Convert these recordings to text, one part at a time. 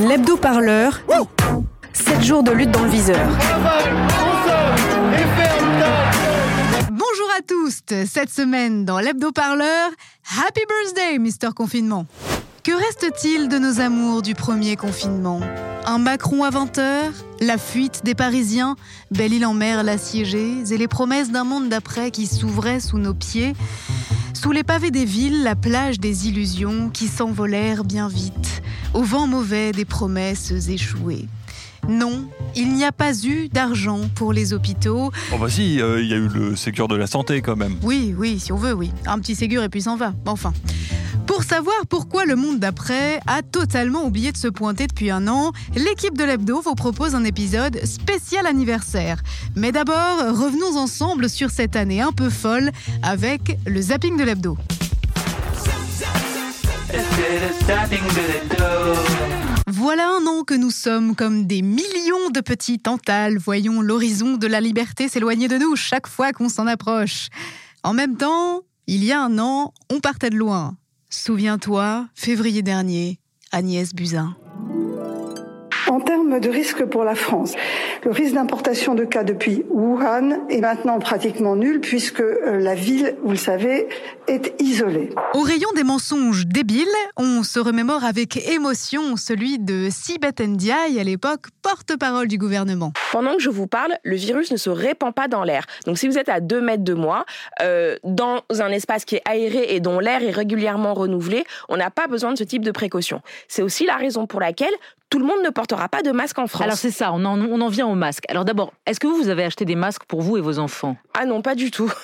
L'hebdo-parleur. 7 jours de lutte dans le viseur. Bonjour à tous. Cette semaine dans l'hebdo-parleur, Happy Birthday, Mister Confinement. Que reste-t-il de nos amours du premier confinement? Un Macron à 20h La fuite des Parisiens Belle-Île-en-Mer l'assiégée Et les promesses d'un monde d'après qui s'ouvrait sous nos pieds Sous les pavés des villes, la plage des illusions qui s'envolèrent bien vite Au vent mauvais des promesses échouées non, il n'y a pas eu d'argent pour les hôpitaux. Oh bah si, euh, il y a eu le Sécure de la santé quand même. Oui, oui, si on veut, oui. Un petit Ségur et puis s'en va. Enfin. Pour savoir pourquoi le monde d'après a totalement oublié de se pointer depuis un an, l'équipe de l'Hebdo vous propose un épisode spécial anniversaire. Mais d'abord, revenons ensemble sur cette année un peu folle avec le zapping de l'Hebdo. Voilà un an que nous sommes comme des millions de petits tantales, voyons l'horizon de la liberté s'éloigner de nous chaque fois qu'on s'en approche. En même temps, il y a un an, on partait de loin. Souviens-toi, février dernier, Agnès Buzyn. En termes de risque pour la France, le risque d'importation de cas depuis Wuhan est maintenant pratiquement nul puisque euh, la ville, vous le savez, est isolée. Au rayon des mensonges débiles, on se remémore avec émotion celui de Sibeth Ndiaye, à l'époque porte-parole du gouvernement. Pendant que je vous parle, le virus ne se répand pas dans l'air. Donc si vous êtes à 2 mètres de moi, euh, dans un espace qui est aéré et dont l'air est régulièrement renouvelé, on n'a pas besoin de ce type de précaution. C'est aussi la raison pour laquelle tout le monde ne portera pas de masque en France. Alors c'est ça, on en, on en vient au masque. Alors d'abord, est-ce que vous, vous avez acheté des masques pour vous et vos enfants? Ah non, pas du tout.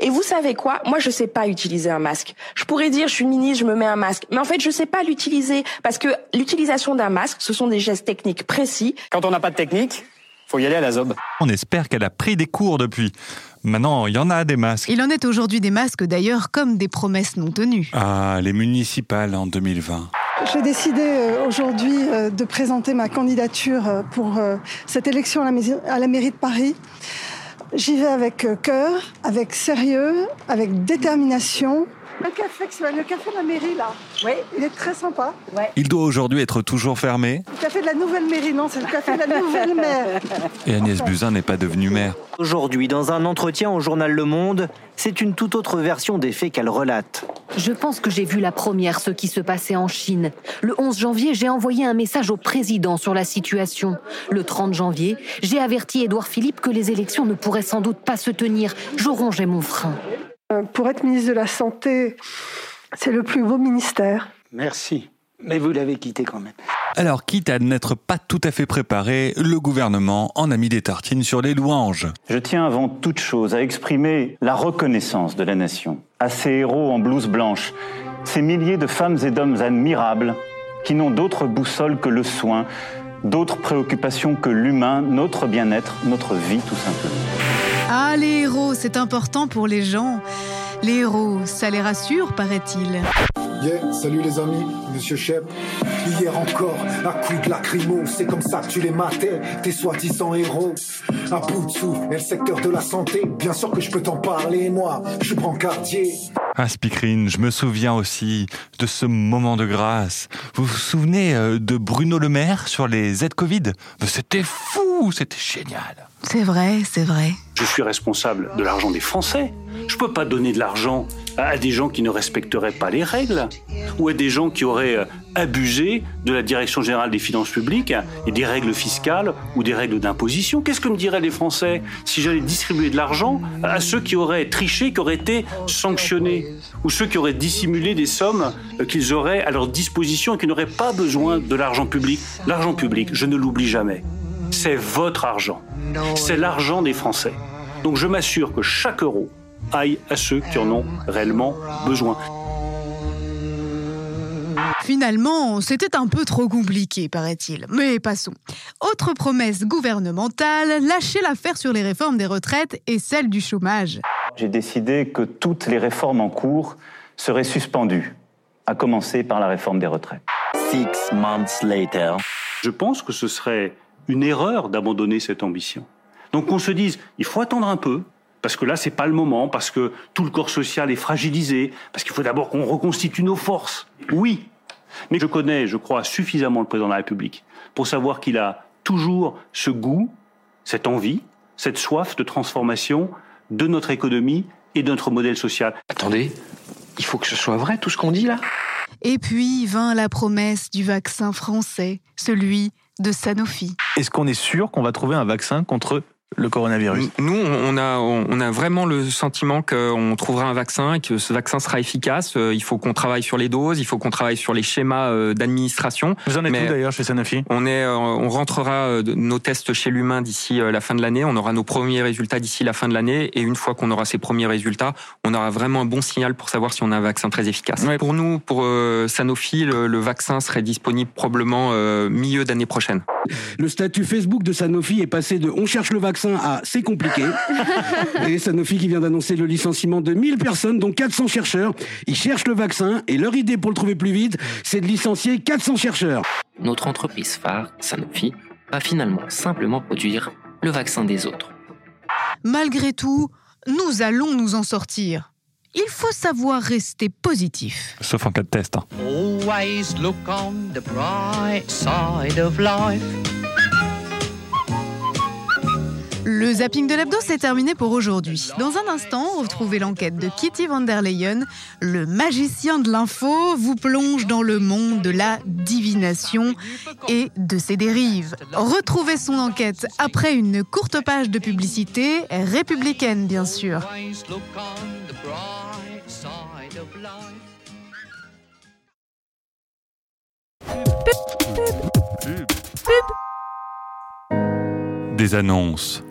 Et vous savez quoi? Moi, je sais pas utiliser un masque. Je pourrais dire, je suis ministre, je me mets un masque. Mais en fait, je sais pas l'utiliser. Parce que l'utilisation d'un masque, ce sont des gestes techniques précis. Quand on n'a pas de technique, faut y aller à la zob. On espère qu'elle a pris des cours depuis. Maintenant, il y en a des masques. Il en est aujourd'hui des masques d'ailleurs comme des promesses non tenues. Ah, les municipales en 2020. J'ai décidé euh, aujourd'hui euh, de présenter ma candidature euh, pour cette élection à la mairie de Paris. J'y vais avec cœur, avec sérieux, avec détermination. Le café, le café de la mairie là, oui. il est très sympa. Il doit aujourd'hui être toujours fermé. Le café de la nouvelle mairie, non, c'est le café de la nouvelle maire. Et Agnès Buzyn n'est pas devenue maire. Aujourd'hui, dans un entretien au journal Le Monde, c'est une toute autre version des faits qu'elle relate. Je pense que j'ai vu la première, ce qui se passait en Chine. Le 11 janvier, j'ai envoyé un message au président sur la situation. Le 30 janvier, j'ai averti Édouard Philippe que les élections ne pourraient sans doute pas se tenir. Je rongeais mon frein. Euh, pour être ministre de la Santé, c'est le plus beau ministère. Merci. Mais vous l'avez quitté quand même. Alors, quitte à n'être pas tout à fait préparé, le gouvernement en a mis des tartines sur les louanges. Je tiens avant toute chose à exprimer la reconnaissance de la nation à ces héros en blouse blanche, ces milliers de femmes et d'hommes admirables qui n'ont d'autre boussole que le soin, d'autres préoccupations que l'humain, notre bien-être, notre vie tout simplement. Ah, les héros, c'est important pour les gens. Les héros, ça les rassure, paraît-il. Yeah, salut les amis, monsieur Shep. Hier encore, à coup de lacrymo, c'est comme ça que tu les matais, tes soi-disant héros. À bout de souffle, et le secteur de la santé, bien sûr que je peux t'en parler, moi, je suis brancardier. Ah, Speakerine, je me souviens aussi de ce moment de grâce. Vous vous souvenez euh, de Bruno Le Maire sur les aides Covid? C'était fou, c'était génial. C'est vrai, c'est vrai. Je suis responsable de l'argent des Français. Je peux pas donner de l'argent à des gens qui ne respecteraient pas les règles ou à des gens qui auraient euh, abusé de la Direction générale des finances publiques et des règles fiscales ou des règles d'imposition. Qu'est-ce que me diraient les Français si j'allais distribuer de l'argent à ceux qui auraient triché, qui auraient été sanctionnés ou ceux qui auraient dissimulé des sommes euh, qu'ils auraient à leur disposition et qui n'auraient pas besoin de l'argent public? L'argent public, je ne l'oublie jamais, c'est votre argent. C'est l'argent des Français. Donc je m'assure que chaque euro aille à ceux qui en ont réellement besoin. Finalement, c'était un peu trop compliqué, paraît-il. Mais passons. Autre promesse gouvernementale, lâcher l'affaire sur les réformes des retraites et celle du chômage. J'ai décidé que toutes les réformes en cours seraient suspendues, à commencer par la réforme des retraites. Six months later. Je pense que ce serait une erreur d'abandonner cette ambition. Donc qu'on se dise, il faut attendre un peu, parce que là, c'est pas le moment, parce que tout le corps social est fragilisé, parce qu'il faut d'abord qu'on reconstitue nos forces. Oui, mais je connais, je crois, suffisamment le président de la République pour savoir qu'il a toujours ce goût, cette envie, cette soif de transformation de notre économie et de notre modèle social. Attendez, il faut que ce soit vrai tout ce qu'on dit là? Et puis vint la promesse du vaccin français, celui Est-ce qu'on est sûr qu'on va trouver un vaccin contre le coronavirus Nous, on a, on a vraiment le sentiment qu'on trouvera un vaccin et que ce vaccin sera efficace. Euh, il faut qu'on travaille sur les doses, il faut qu'on travaille sur les schémas euh, d'administration. Vous en êtes où d'ailleurs chez Sanofi? On est, euh, on rentrera nos tests chez l'humain d'ici la fin de l'année. On aura nos premiers résultats d'ici la fin de l'année et une fois qu'on aura ces premiers résultats, on aura vraiment un bon signal pour savoir si on a un vaccin très efficace. Pour nous, pour Sanofi, le, le, vaccin serait disponible probablement milieu d'année prochaine. Le statut Facebook de Sanofi est passé de on cherche le vaccin à c'est compliqué. et Sanofi qui vient d'annoncer le licenciement de 1000 personnes, dont 400 chercheurs. Ils cherchent le vaccin et leur idée pour le trouver plus vite, c'est de licencier 400 chercheurs. Notre entreprise phare, Sanofi, va finalement simplement produire le vaccin des autres. Malgré tout, nous allons nous en sortir. Il faut savoir rester positif. Sauf en cas de test. Hein. Always look on the bright side of life. Le zapping de l'hebdo, c'est terminé pour aujourd'hui. Dans un instant, retrouvez l'enquête de Kitty van der Leyen. Le magicien de l'info vous plonge dans le monde de la divination et de ses dérives. Retrouvez son enquête après une courte page de publicité, républicaine bien sûr. Des annonces.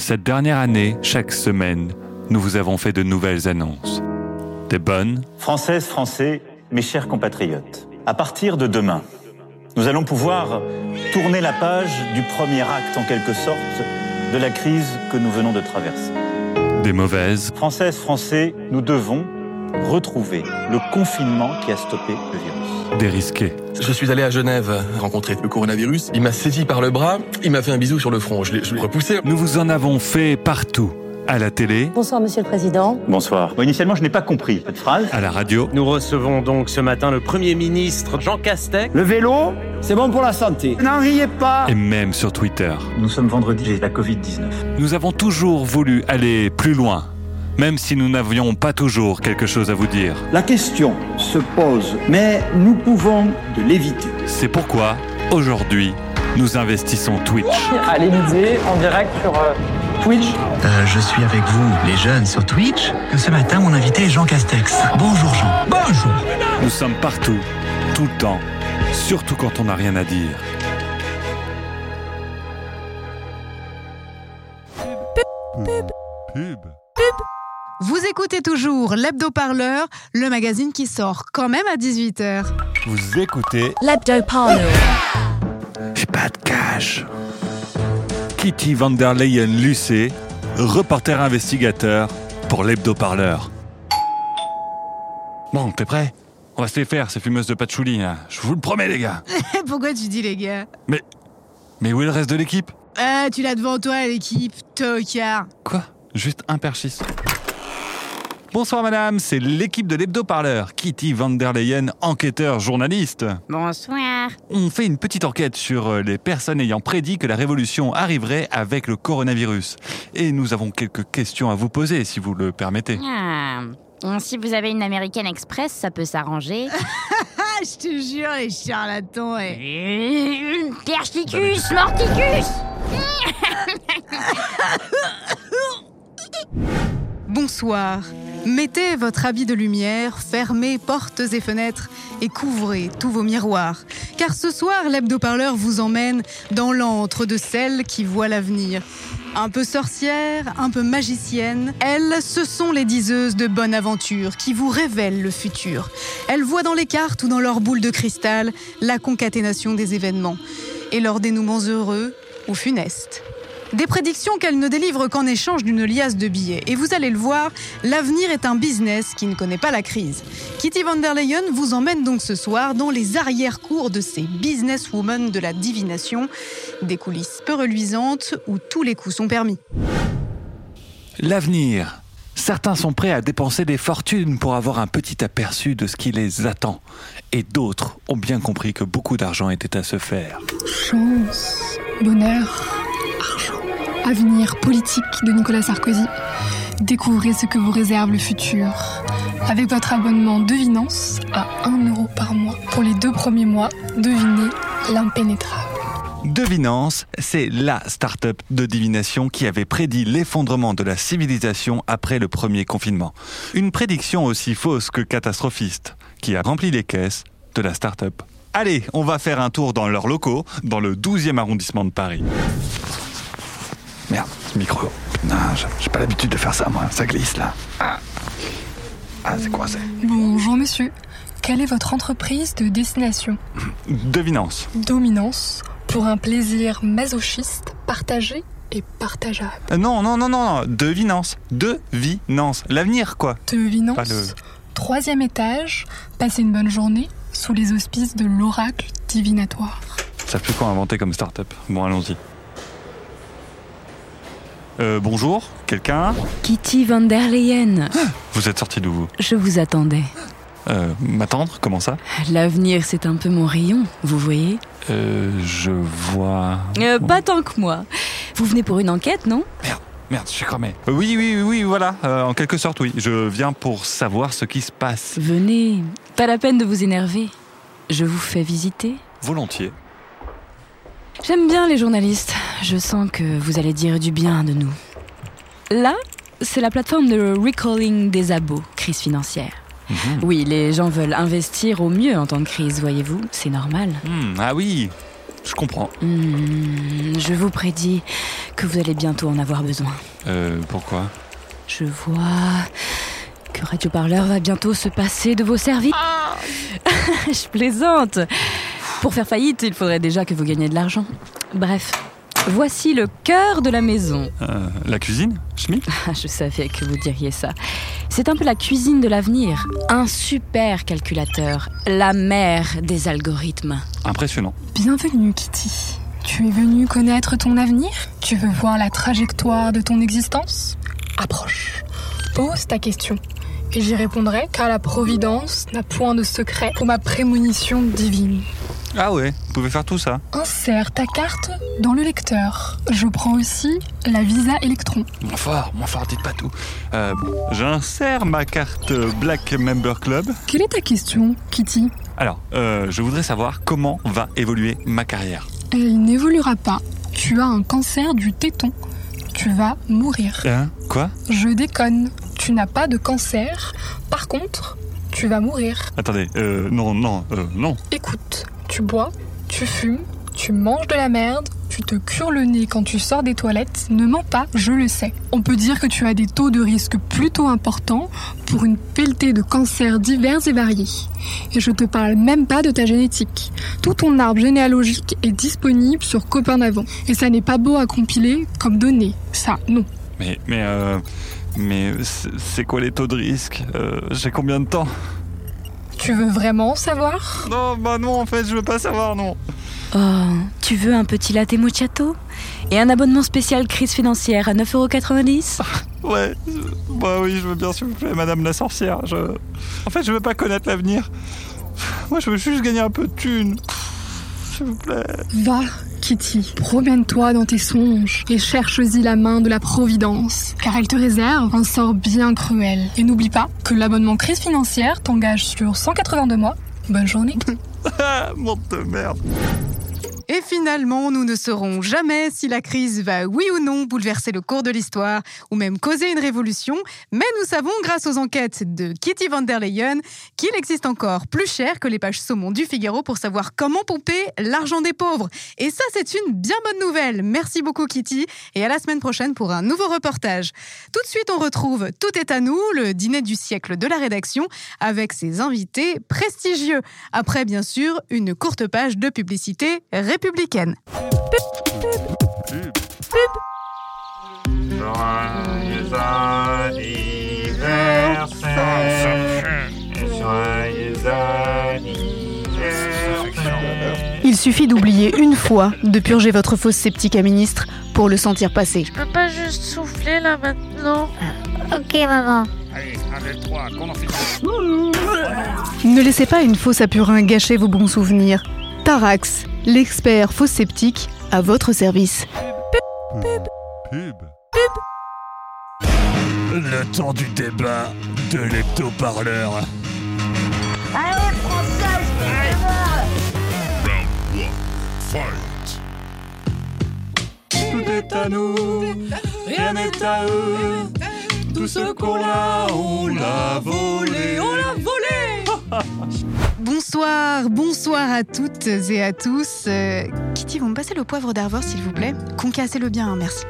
Cette dernière année, chaque semaine, nous vous avons fait de nouvelles annonces. Des bonnes. Françaises, Français, mes chers compatriotes, à partir de demain, nous allons pouvoir tourner la page du premier acte, en quelque sorte, de la crise que nous venons de traverser. Des mauvaises. Françaises, Français, nous devons retrouver le confinement qui a stoppé le virus. Des risqués. Je suis allé à Genève rencontrer le coronavirus. Il m'a saisi par le bras, il m'a fait un bisou sur le front. Je l'ai repoussé. Nous vous en avons fait partout. À la télé. Bonsoir, monsieur le président. Bonsoir. initialement, je n'ai pas compris cette phrase. À la radio. Nous recevons donc ce matin le Premier ministre Jean Castex. Le vélo, c'est bon pour la santé. N'en riez pas. Et même sur Twitter. Nous sommes vendredi, j'ai la Covid-19. Nous avons toujours voulu aller plus loin même si nous n'avions pas toujours quelque chose à vous dire. La question se pose, mais nous pouvons de l'éviter. C'est pourquoi, aujourd'hui, nous investissons Twitch. À l'Élysée, en direct sur euh, Twitch. Euh, je suis avec vous, les jeunes, sur Twitch. Ce matin, mon invité est Jean Castex. Bonjour Jean. Bonjour. Nous sommes partout, tout le temps, surtout quand on n'a rien à dire. Pub. Pub. Pub. Vous écoutez toujours l'Hebdo-Parleur, le magazine qui sort quand même à 18h. Vous écoutez l'Hebdo-Parleur. J'ai pas de cash. Kitty van der Leyen Lucé, reporter investigateur pour l'Hebdo-Parleur. Bon, t'es prêt? On va se les faire, ces fumeuses de patchouli, Je vous le promets, les gars. Pourquoi tu dis les gars? Mais. Mais où est le reste de l'équipe? Ah, tu l'as devant toi, l'équipe, tocard. Quoi? Juste un perchiste. Bonsoir madame, c'est l'équipe de l'hebdo-parleur, Kitty van der Leyen, enquêteur journaliste. Bonsoir. On fait une petite enquête sur euh, les personnes ayant prédit que la révolution arriverait avec le coronavirus. Et nous avons quelques questions à vous poser, si vous le permettez. Ah. Si vous avez une American Express, ça peut s'arranger. Je te jure, les charlatans. Et... Persicus, morticus Bonsoir. Mettez votre habit de lumière, fermez portes et fenêtres et couvrez tous vos miroirs. Car ce soir, l'hebdo-parleur vous emmène dans l'antre de celles qui voient l'avenir. Un peu sorcière, un peu magicienne, elles, ce sont les diseuses de bonne aventure qui vous révèlent le futur. Elles voient dans les cartes ou dans leur boule de cristal la concaténation des événements et leurs dénouements heureux ou funestes. Des prédictions qu'elle ne délivre qu'en échange d'une liasse de billets. Et vous allez le voir, l'avenir est un business qui ne connaît pas la crise. Kitty van der Leyen vous emmène donc ce soir dans les arrière-cours de ces businesswomen de la divination, des coulisses peu reluisantes où tous les coups sont permis. L'avenir. Certains sont prêts à dépenser des fortunes pour avoir un petit aperçu de ce qui les attend. Et d'autres ont bien compris que beaucoup d'argent était à se faire. Chance, bonheur, avenir politique de Nicolas Sarkozy. Découvrez ce que vous réserve le futur. Avec votre abonnement Devinance à 1 euro par mois. Pour les deux premiers mois, devinez l'impénétrable. Devinance, c'est la start-up de divination qui avait prédit l'effondrement de la civilisation après le premier confinement. Une prédiction aussi fausse que catastrophiste, qui a rempli les caisses de la start-up. Allez, on va faire un tour dans leurs locaux, dans le 12e arrondissement de Paris. Ce micro. Non, j'ai pas l'habitude de faire ça, moi. Ça glisse, là. Ah, ah c'est coincé. Bonjour monsieur. Quelle est votre entreprise de destination Devinance. Dominance pour un plaisir masochiste, partagé et partageable. Euh, non, non, non, non, devinance. Devinance. L'avenir, quoi. Devinance. Pas le... Troisième étage, passez une bonne journée sous les auspices de l'oracle divinatoire. Ça plus quoi inventer comme start-up? Bon, allons-y. Euh, bonjour, quelqu'un Kitty van der Leyen. Vous êtes sorti d'où vous? Je vous attendais. Euh, m'attendre Comment ça? L'avenir, c'est un peu mon rayon, vous voyez? Euh, je vois... Euh, Pas tant que moi. Vous venez pour une enquête, non? Merde, merde, je suis cramé. Euh, oui, oui, oui, oui, voilà. Euh, en quelque sorte, oui. Je viens pour savoir ce qui se passe. Venez, pas la peine de vous énerver. Je vous fais visiter. Volontiers. J'aime bien les journalistes. Je sens que vous allez dire du bien de nous. Là, c'est la plateforme de recalling des abos, crise financière. Mhm. Oui, les gens veulent investir au mieux en temps de crise, voyez-vous, c'est normal. Hmm, ah oui, je comprends. Hmm, je vous prédis que vous allez bientôt en avoir besoin. Euh, pourquoi? Je vois que Radio Parleur va bientôt se passer de vos services. je plaisante. Pour faire faillite, il faudrait déjà que vous gagniez de l'argent. Bref, voici le cœur de la maison. Euh, La cuisine Schmidt Ah, je savais que vous diriez ça. C'est un peu la cuisine de l'avenir. Un super calculateur. La mère des algorithmes. Impressionnant. Bienvenue Kitty. Tu es venue connaître ton avenir? Tu veux voir la trajectoire de ton existence? Approche. Pose ta question. Et j'y répondrai car la Providence n'a point de secret pour ma prémonition divine. Ah ouais, vous pouvez faire tout ça Insère ta carte dans le lecteur. Je prends aussi la Visa Electron. Moins fort, moins fort, dites pas tout. Euh, J'insère ma carte Black Member Club. Quelle est ta question, Kitty Alors, euh, je voudrais savoir comment va évoluer ma carrière. Elle n'évoluera pas. Tu as un cancer du téton. Tu vas mourir. Hein? Quoi? Je déconne. Tu n'as pas de cancer. Par contre, tu vas mourir. Attendez, euh, non, non, euh, non. Écoute, tu bois, tu fumes, tu manges de la merde, tu te cures le nez quand tu sors des toilettes. Ne mens pas, je le sais. On peut dire que tu as des taux de risque plutôt importants pour une pelletée de cancers divers et variés. Et je te parle même pas de ta génétique. Tout ton arbre généalogique est disponible sur Copain. Et ça n'est pas beau à compiler comme données. Ça, non. Mais, mais, euh, mais c'est c'est quoi les taux de risque? Euh, J'ai combien de temps? Tu veux vraiment savoir Non, bah non, en fait, je veux pas savoir, non. Oh, tu veux un petit latte macchiato Et un abonnement spécial crise financière à 9,90€ Ouais, je- bah oui, je veux bien, s'il vous plaît, madame la sorcière. Je... En fait, je veux pas connaître l'avenir. Moi, je veux juste gagner un peu de thunes. S'il vous plaît. Va, Promène-toi dans tes songes et cherche-y la main de la Providence, car elle te réserve un sort bien cruel. Et n'oublie pas que l'abonnement crise financière t'engage sur 182 mois. Bonne journée. Monde de merde. Et finalement, nous ne saurons jamais si la crise va, oui ou non, bouleverser le cours de l'histoire ou même causer une révolution, mais nous savons, grâce aux enquêtes de Kitty van der Leyen, qu'il existe encore plus cher que les pages saumon du Figaro pour savoir comment pomper l'argent des pauvres. Et ça, c'est une bien bonne nouvelle. Merci beaucoup, Kitty, et à la semaine prochaine pour un nouveau reportage. Tout de suite, on retrouve Tout est à nous, le dîner du siècle de la rédaction, avec ses invités prestigieux. Après, bien sûr, une courte page de publicité républicaine. Joyeux anniversaire, joyeux anniversaire. Il suffit d'oublier une fois de purger votre fausse sceptique à ministre pour le sentir passer. Je peux pas juste souffler là maintenant Non. Ok, maman. Allez, 1, 2, 3, qu'on en. Ne laissez pas une fausse à purin gâcher vos bons souvenirs. Tarax, l'expert fausse sceptique, à votre service. Pub. Le temps du débat de l'hebdo-parleur. Allez, François, Tout est à nous, rien n'est à eux. Tout ce qu'on a, on l'a volé, on l'a volé. Bonsoir, bonsoir à toutes et à tous. Euh, Kitty, vous me passez le poivre d'Arvor, s'il vous plaît Concassez-le bien, hein, merci.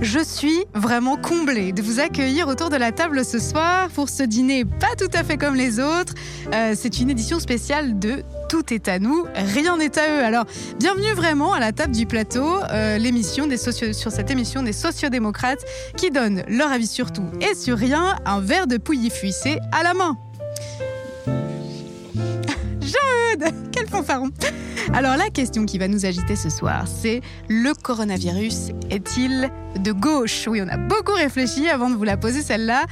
Je suis vraiment comblée de vous accueillir autour de la table ce soir pour ce dîner pas tout à fait comme les autres. Euh, C'est une édition spéciale de Tout est à nous, rien n'est à eux. Alors, bienvenue vraiment à la table du plateau, euh, l'émission sur cette émission des sociodémocrates qui donnent leur avis sur tout et sur rien, un verre de pouilly fuissé à la main. Quel fanfaron Alors la question qui va nous agiter ce soir, c'est le coronavirus est-il de gauche? Oui, on a beaucoup réfléchi avant de vous la poser celle-là,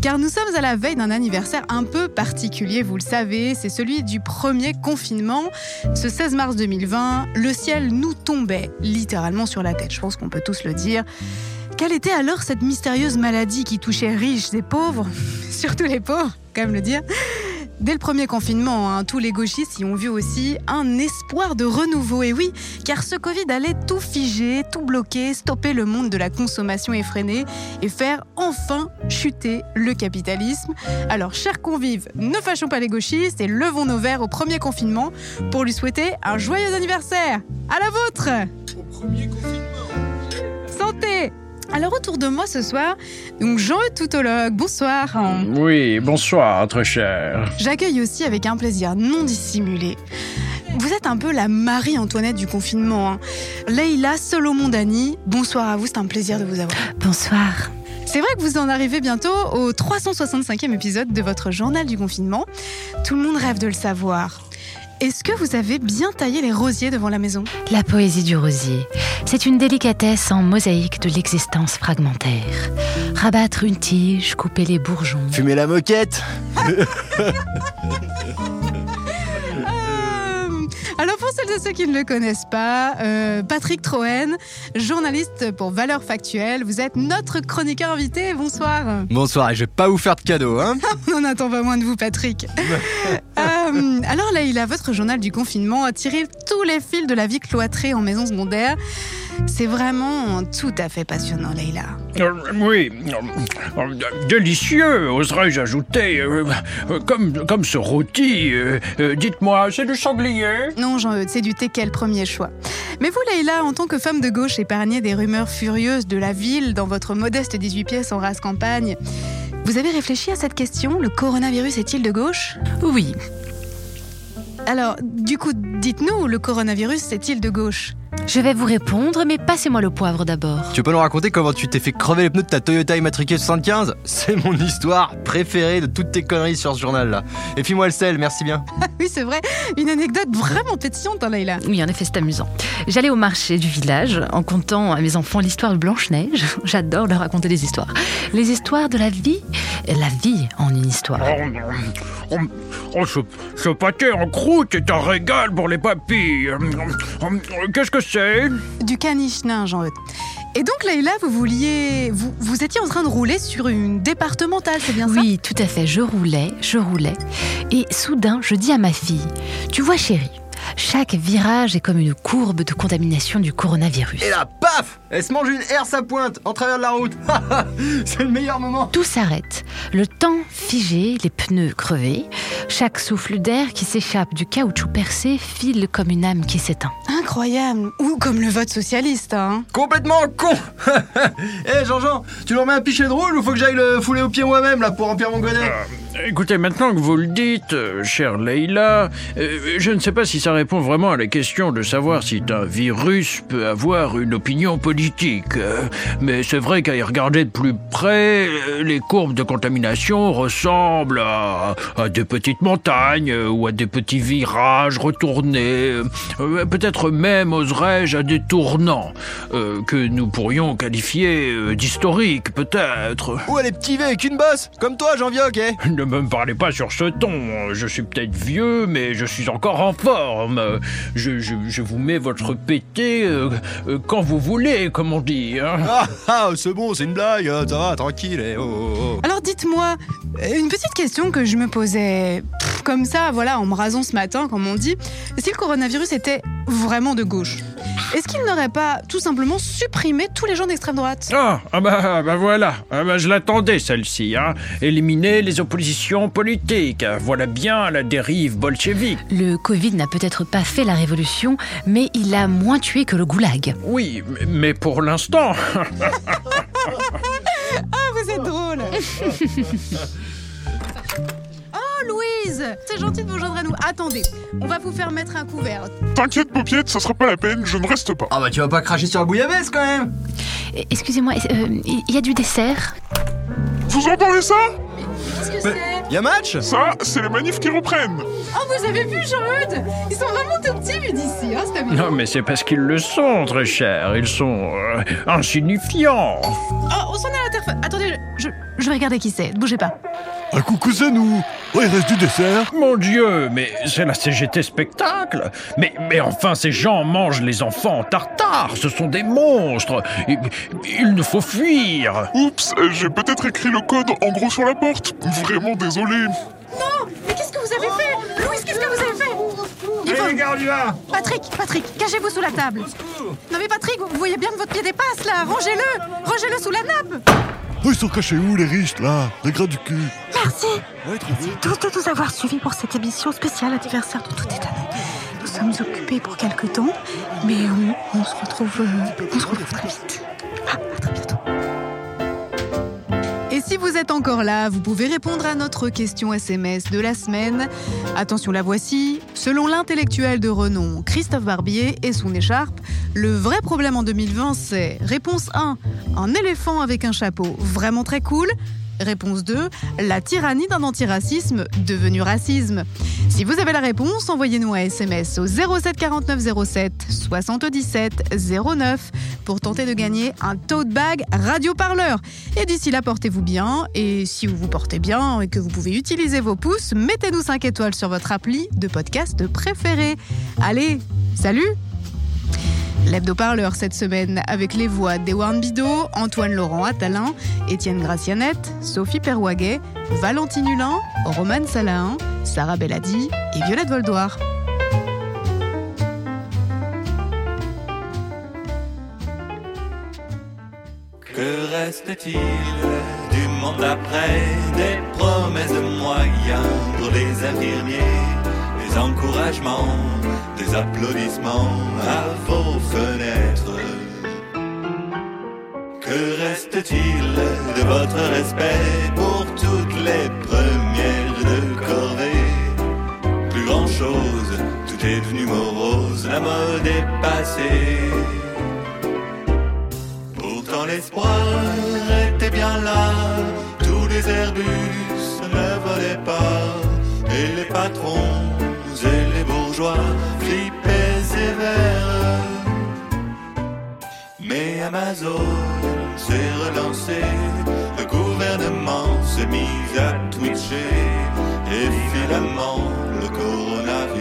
car nous sommes à la veille d'un anniversaire un peu particulier, vous le savez, c'est celui du premier confinement. Ce 16 mars 2020, le ciel nous tombait littéralement sur la tête, je pense qu'on peut tous le dire. Quelle était alors cette mystérieuse maladie qui touchait riches et pauvres? Surtout les pauvres, quand même le dire. Dès le premier confinement, hein, tous les gauchistes y ont vu aussi un espoir de renouveau. Et oui, car ce Covid allait tout figer, tout bloquer, stopper le monde de la consommation effrénée et faire enfin chuter le capitalisme. Alors, chers convives, ne fâchons pas les gauchistes et levons nos verres au premier confinement pour lui souhaiter un joyeux anniversaire. À la vôtre Au premier confinement. Santé alors autour de moi ce soir, donc Jean-Eudes Toutologue, bonsoir. Oui, bonsoir, très cher. J'accueille aussi avec un plaisir non dissimulé. Vous êtes un peu la Marie-Antoinette du confinement. Hein. Leïla Solomondani, bonsoir à vous, c'est un plaisir de vous avoir. Bonsoir. C'est vrai que vous en arrivez bientôt au 365e épisode de votre journal du confinement. Tout le monde rêve de le savoir. Est-ce que vous avez bien taillé les rosiers devant la maison? La poésie du rosier, c'est une délicatesse en mosaïque de l'existence fragmentaire. Rabattre une tige, couper les bourgeons. Fumer la moquette Euh, Alors pour celles et ceux qui ne le connaissent pas, euh, Patrick Troen, journaliste pour Valeurs Factuelles, vous êtes notre chroniqueur invité. Bonsoir. Bonsoir, et je vais pas vous faire de cadeau, hein On n'en attend pas moins de vous, Patrick. Euh, alors Leïla, votre journal du confinement a tiré tous les fils de la vie cloîtrée en maison secondaire. C'est vraiment tout à fait passionnant, Leïla. Euh, oui, euh, délicieux, oserais-je ajouter. euh, euh, comme, comme ce rôti. euh, euh, Dites-moi, c'est du sanglier? Non, Jean-Eudes, c'est du teckel, premier choix. Mais vous, Leïla, en tant que femme de gauche épargnée des rumeurs furieuses de la ville dans votre modeste 18 pièces en race campagne, vous avez réfléchi à cette question? Le coronavirus est-il de gauche? Oui. Alors, du coup, dites-nous, le coronavirus est-il de gauche Je vais vous répondre, mais passez-moi le poivre d'abord. Tu peux nous raconter comment tu t'es fait crever les pneus de ta Toyota immatriculée 75 C'est mon histoire préférée de toutes tes conneries sur ce journal-là. Et puis moi le sel, merci bien. Oui, c'est vrai, une anecdote vraiment pétillante, hein, Leïla. Oui, en effet, c'est amusant. J'allais au marché du village en contant à mes enfants l'histoire de Blanche-Neige. J'adore leur raconter des histoires. Les histoires de la vie, la vie en une histoire. Oh, oh, oh, ce, ce pâté en croûte est un régal pour les papilles. Qu'est-ce que c'est? Du caniche nain, Jean-Eudes. Et donc, Leïla, vous vouliez. Vous, vous étiez en train de rouler sur une départementale, c'est bien ça? Oui, tout à fait. Je roulais, je roulais. Et soudain, je dis à ma fille Tu vois, chérie, chaque virage est comme une courbe de contamination du coronavirus. Et là, paf Elle se mange une herse à pointe en travers de la route. C'est le meilleur moment. Tout s'arrête. Le temps figé, les pneus crevés, chaque souffle d'air qui s'échappe du caoutchouc percé file comme une âme qui s'éteint. Incroyable Ou comme le vote socialiste, hein Complètement con Eh Jean-Jean, tu leur mets un pichet de rouge ou faut que j'aille le fouler au pied moi-même là pour remplir mon godet? Écoutez, maintenant que vous le dites, euh, chère Leïla, euh, je ne sais pas si ça répond vraiment à la question de savoir si un virus peut avoir une opinion politique. Euh, mais c'est vrai qu'à y regarder de plus près, les courbes de contamination ressemblent à, à des petites montagnes ou à des petits virages retournés, peut-être même, oserais-je, à des tournants que nous pourrions qualifier d'historiques, peut-être. Ou les petits V avec une bosse, comme toi, Jean Vioc, eh Ne me parlez pas sur ce ton. Je suis peut-être vieux, mais je suis encore en forme. Je, je- je vous mets votre pété euh, euh, quand vous voulez, comme on dit. hein. Ah, ah, c'est bon, c'est une blague, hein, ça va, tranquille, eh, oh, oh, oh. Alors dites-moi, euh, une petite question que je me posais pff, comme ça, voilà, en me rasant ce matin, comme on dit. Si le coronavirus était vraiment de gauche, est-ce qu'il n'aurait pas tout simplement supprimé tous les gens d'extrême droite? Ah, ah bah, bah voilà, Ah bah, je l'attendais celle-ci. Hein. Éliminer les oppositions politiques. Voilà bien la dérive bolchevique. Le Covid n'a peut-être pas fait la révolution, mais il a moins tué que le goulag. Oui, mais- pour l'instant. Ah, vous êtes drôle Louise C'est gentil de vous joindre à nous. Attendez, on va vous faire mettre un couvert. T'inquiète, Paupiette, ça sera pas la peine, je ne reste pas. Ah bah tu vas pas cracher sur la bouillabaisse quand même Eh, Excusez-moi, euh, il y a du dessert? Vous entendez ça? Qu'est-ce que c'est? Y'a match? Ça, c'est les manifs qui reprennent. Oh, vous avez vu Jean-Eudes? Ils sont vraiment tout timides ici, hein, c'est amusant. Non, mais c'est parce qu'ils le sont, très cher. Ils sont euh, insignifiants. Oh, on sonne à l'interphone. Attendez, je, je, je vais regarder qui c'est. Ne bougez pas. Un coucou, c'est nous. Ouais, reste du dessert. Mon Dieu, mais c'est la CGT spectacle. Mais, mais enfin, ces gens mangent les enfants en tartare. Ce sont des monstres. Il, il nous faut fuir. Oups, euh, j'ai peut-être écrit le code en gros sur la porte. Vraiment désolé. Non Mais qu'est-ce que vous avez fait? Louise, qu'est-ce que vous avez fait? Allez, les gars, on y va Patrick, Patrick, cachez-vous sous la table. Non mais Patrick, vous voyez bien que votre pied dépasse là. Rangez-le Rangez-le sous la nappe Oh, ils sont cachés où, les riches, là? Les gras du cul. Merci Ouais, tranquille. tous de nous avoir suivis pour cette émission spéciale anniversaire de Tout est à nous. Nous sommes occupés pour quelque temps, mais on, on se retrouve, euh, on se retrouve très vite. Ah, à très bientôt. Et si vous êtes encore là, vous pouvez répondre à notre question SMS de la semaine. Attention, la voici. Selon l'intellectuel de renom Christophe Barbier et son écharpe, le vrai problème en 2020, c'est réponse 1, un éléphant avec un chapeau, vraiment très cool. Réponse 2, la tyrannie d'un antiracisme devenu racisme. Si vous avez la réponse, envoyez-nous un SMS au 07 49 07 77 09 pour tenter de gagner un tote bag radio parleur. Et d'ici là, portez-vous bien. Et si vous vous portez bien et que vous pouvez utiliser vos pouces, mettez-nous 5 étoiles sur votre appli de podcast préféré. Allez, salut L'hebdo-parleur cette semaine avec les voix d'Ewan Bidot, Antoine Laurent Attalin, Étienne Gracianette, Sophie Perwaguet, Valentine Hulin, Romane Salahin, Sarah Belladi et Violette Voldoir. Que reste-t-il du monde après Des promesses de pour les infirmiers, des encouragements, des applaudissements à vos fenêtres. Que reste-t-il de votre respect pour toutes les premières de corvée? Plus grand-chose, tout est devenu morose, la mode est passée. Pourtant l'espoir était bien là, tous les Airbus ne volaient pas, et les patrons et flippaient sévères. Mais Amazon s'est relancé, le gouvernement s'est mis à twitcher, et finalement le coronavirus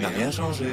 n'a rien changé.